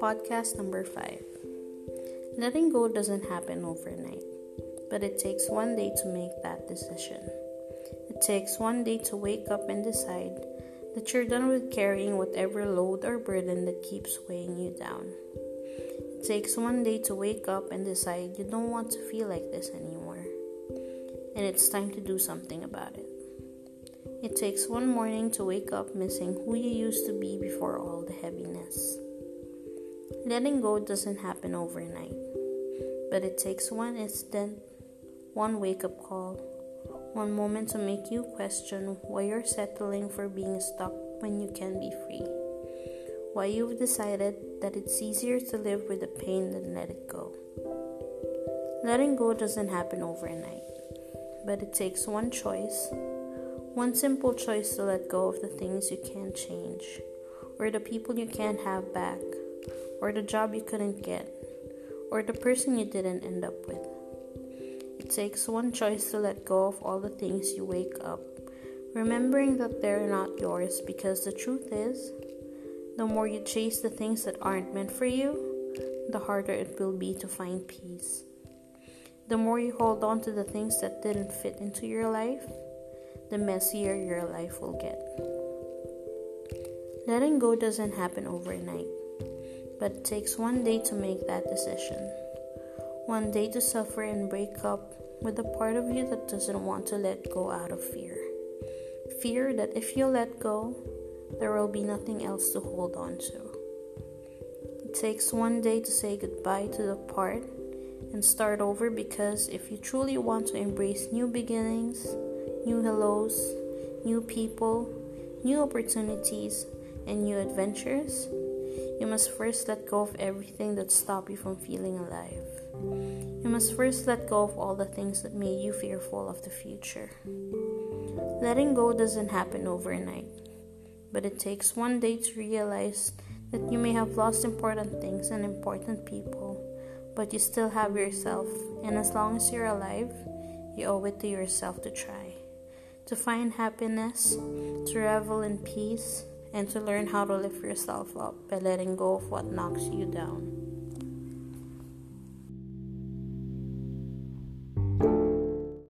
Podcast number five. Letting go doesn't happen overnight, but it takes one day to make that decision. It takes one day to wake up and decide that you're done with carrying whatever load or burden that keeps weighing you down. It takes one day to wake up and decide you don't want to feel like this anymore, and it's time to do something about it. It takes one morning to wake up missing who you used to be before all the heaviness. Letting go doesn't happen overnight, but it takes one instant, one wake up call, one moment to make you question why you're settling for being stuck when you can be free. Why you've decided that it's easier to live with the pain than let it go. Letting go doesn't happen overnight, but it takes one choice, one simple choice to let go of the things you can't change, or the people you can't have back, or the job you couldn't get, or the person you didn't end up with. It takes one choice to let go of all the things you wake up, remembering that they're not yours because the truth is, the more you chase the things that aren't meant for you, the harder it will be to find peace. The more you hold on to the things that didn't fit into your life, the messier your life will get. Letting go doesn't happen overnight, but it takes one day to make that decision. One day to suffer and break up with the part of you that doesn't want to let go out of fear. Fear that if you let go, there will be nothing else to hold on to. It takes one day to say goodbye to the part and start over because if you truly want to embrace new beginnings, new hellos, new people, new opportunities, and new adventures, you must first let go of everything that stopped you from feeling alive. You must first let go of all the things that made you fearful of the future. Letting go doesn't happen overnight, but it takes one day to realize that you may have lost important things and important people, but you still have yourself, and as long as you're alive, you owe it to yourself to try. To find happiness, to revel in peace, and to learn how to lift yourself up by letting go of what knocks you down.